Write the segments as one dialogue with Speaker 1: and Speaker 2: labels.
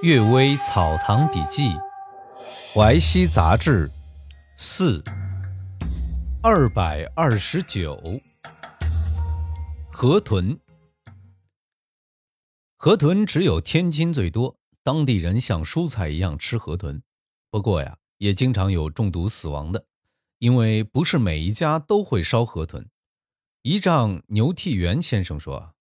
Speaker 1: 《岳微草堂笔记》淮西杂志四二百二十九，河豚。河豚只有天津最多，当地人像蔬菜一样吃河豚。不过呀，也经常有中毒死亡的，因为不是每一家都会烧河豚。一丈牛替元先生说，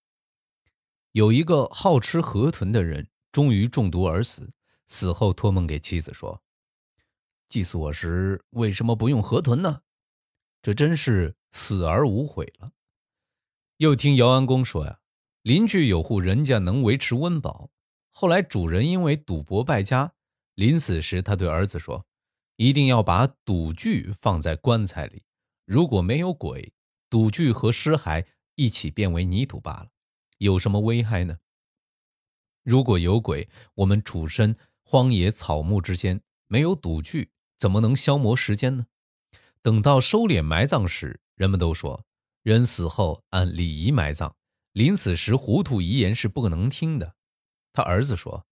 Speaker 1: 有一个好吃河豚的人。终于中毒而死，死后托梦给妻子说：“祭祀我时为什么不用河豚呢？这真是死而无悔了。”又听姚安公说呀，邻居有户人家能维持温饱，后来主人因为赌博败家，临死时他对儿子说：“一定要把赌具放在棺材里，如果没有鬼，赌具和尸骸一起变为泥土罢了，有什么危害呢？”如果有鬼，我们处身荒野草木之间，没有赌具，怎么能消磨时间呢？等到收敛埋葬时，人们都说，人死后按礼仪埋葬，临死时糊涂遗言是不能听的。他儿子说：“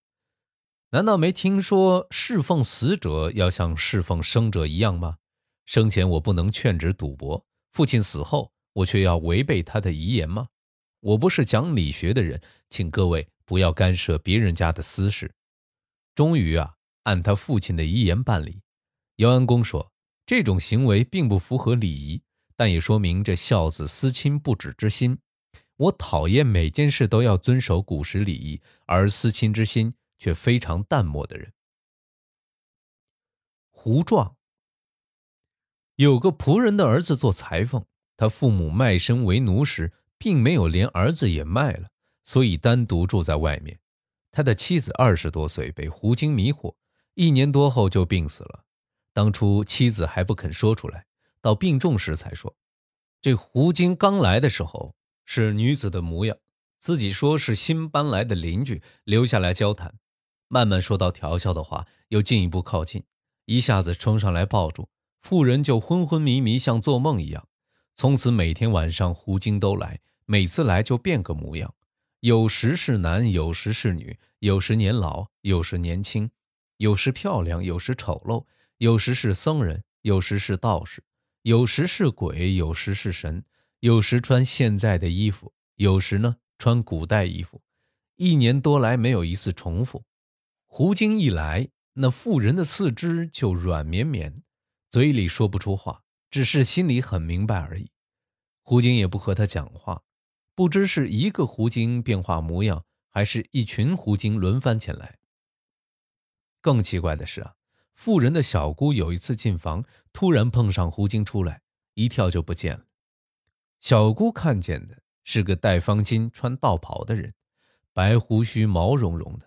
Speaker 1: 难道没听说侍奉死者要像侍奉生者一样吗？生前我不能劝止赌博，父亲死后我却要违背他的遗言吗？我不是讲理学的人，请各位。”不要干涉别人家的私事。终于啊，按他父亲的遗言办理。姚安公说，这种行为并不符合礼仪，但也说明这孝子思亲不止之心。我讨厌每件事都要遵守古时礼仪，而思亲之心却非常淡漠的人。胡壮有个仆人的儿子做裁缝，他父母卖身为奴时，并没有连儿子也卖了。所以单独住在外面。他的妻子二十多岁，被胡金迷惑，一年多后就病死了。当初妻子还不肯说出来，到病重时才说。这胡金刚来的时候是女子的模样，自己说是新搬来的邻居留下来交谈。慢慢说到调笑的话，又进一步靠近，一下子冲上来抱住妇人，就昏昏迷迷，像做梦一样。从此每天晚上胡金都来，每次来就变个模样。有时是男，有时是女，有时年老，有时年轻，有时漂亮，有时丑陋，有时是僧人，有时是道士，有时是鬼，有时是神，有时穿现在的衣服，有时呢穿古代衣服，一年多来没有一次重复。胡精一来，那妇人的四肢就软绵绵，嘴里说不出话，只是心里很明白而已。胡精也不和他讲话。不知是一个狐精变化模样，还是一群狐精轮番前来。更奇怪的是啊，妇人的小姑有一次进房，突然碰上狐精出来，一跳就不见了。小姑看见的是个戴方巾、穿道袍的人，白胡须、毛茸茸的；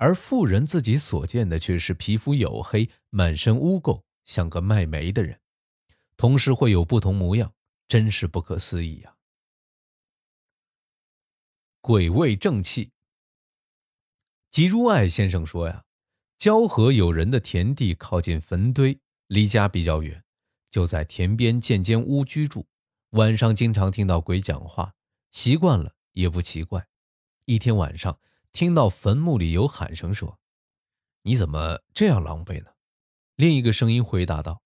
Speaker 1: 而妇人自己所见的却是皮肤黝黑、满身污垢，像个卖煤的人。同时会有不同模样，真是不可思议呀！鬼味正气。吉如爱先生说呀，交河有人的田地靠近坟堆，离家比较远，就在田边建间屋居住。晚上经常听到鬼讲话，习惯了也不奇怪。一天晚上，听到坟墓里有喊声，说：“你怎么这样狼狈呢？”另一个声音回答道：“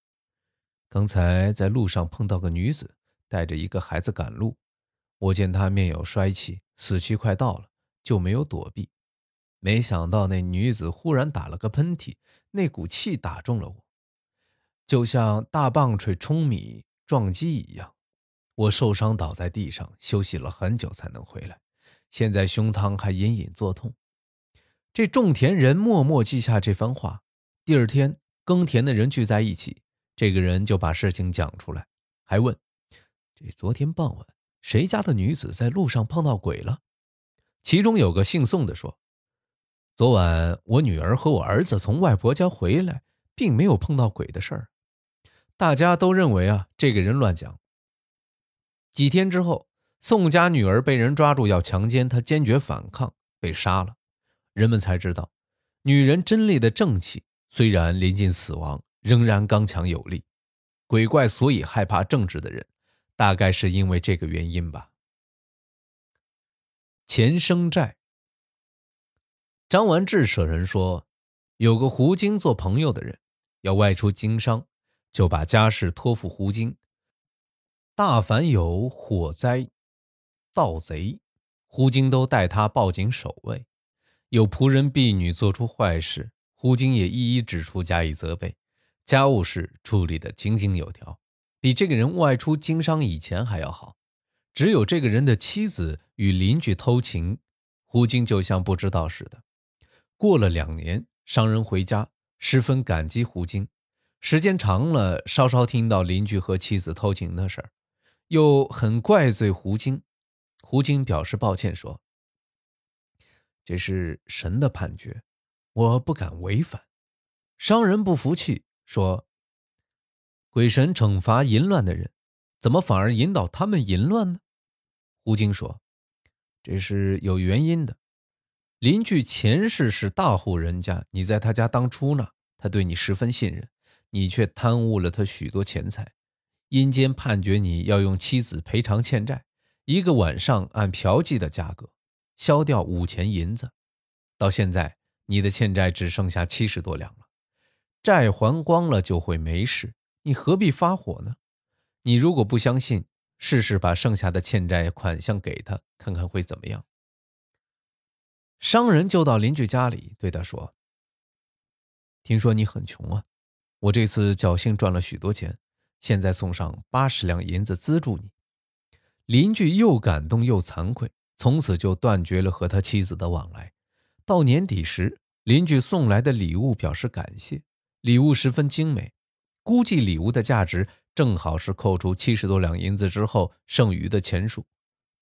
Speaker 1: 刚才在路上碰到个女子，带着一个孩子赶路，我见他面有衰气。”死期快到了，就没有躲避。没想到那女子忽然打了个喷嚏，那股气打中了我，就像大棒槌舂米撞击一样。我受伤倒在地上，休息了很久才能回来。现在胸膛还隐隐作痛。这种田人默默记下这番话。第二天耕田的人聚在一起，这个人就把事情讲出来，还问：这昨天傍晚。谁家的女子在路上碰到鬼了？其中有个姓宋的说：“昨晚我女儿和我儿子从外婆家回来，并没有碰到鬼的事儿。”大家都认为啊，这个人乱讲。几天之后，宋家女儿被人抓住要强奸，她坚决反抗，被杀了。人们才知道，女人贞烈的正气虽然临近死亡，仍然刚强有力。鬼怪所以害怕正直的人。大概是因为这个原因吧。钱生债。张完志舍人说，有个胡经做朋友的人要外出经商，就把家事托付胡经。大凡有火灾、盗贼，胡经都带他报警守卫；有仆人婢女做出坏事，胡经也一一指出加以责备。家务事处理得井井有条，比这个人外出经商以前还要好。只有这个人的妻子与邻居偷情，胡经就像不知道似的。过了两年，商人回家，十分感激胡经。时间长了，稍稍听到邻居和妻子偷情的事儿，又很怪罪胡经。胡经表示抱歉说：“这是神的判决，我不敢违反。”商人不服气说：“鬼神惩罚淫乱的人，怎么反而引导他们淫乱呢？”胡经说：“这是有原因的。”邻居前世是大户人家，你在他家当出纳，他对你十分信任，你却贪污了他许多钱财。阴间判决你要用妻子赔偿欠债，一个晚上按嫖妓的价格消掉五钱银子。到现在，你的欠债只剩下七十多两了，债还光了就会没事，你何必发火呢？你如果不相信，试试把剩下的欠债款项给他，看看会怎么样。商人就到邻居家里，对他说：“听说你很穷啊，我这次侥幸赚了许多钱，现在送上八十两银子资助你。”邻居又感动又惭愧，从此就断绝了和他妻子的往来。到年底时，邻居送来的礼物表示感谢，礼物十分精美，估计礼物的价值正好是扣除七十多两银子之后剩余的钱数。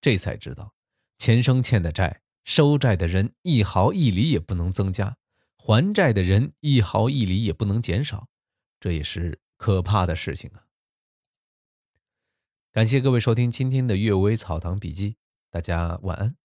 Speaker 1: 这才知道，钱生欠的债。收债的人一毫一厘也不能增加，还债的人一毫一厘也不能减少，这也是可怕的事情啊！感谢各位收听今天的《阅微草堂笔记》，大家晚安。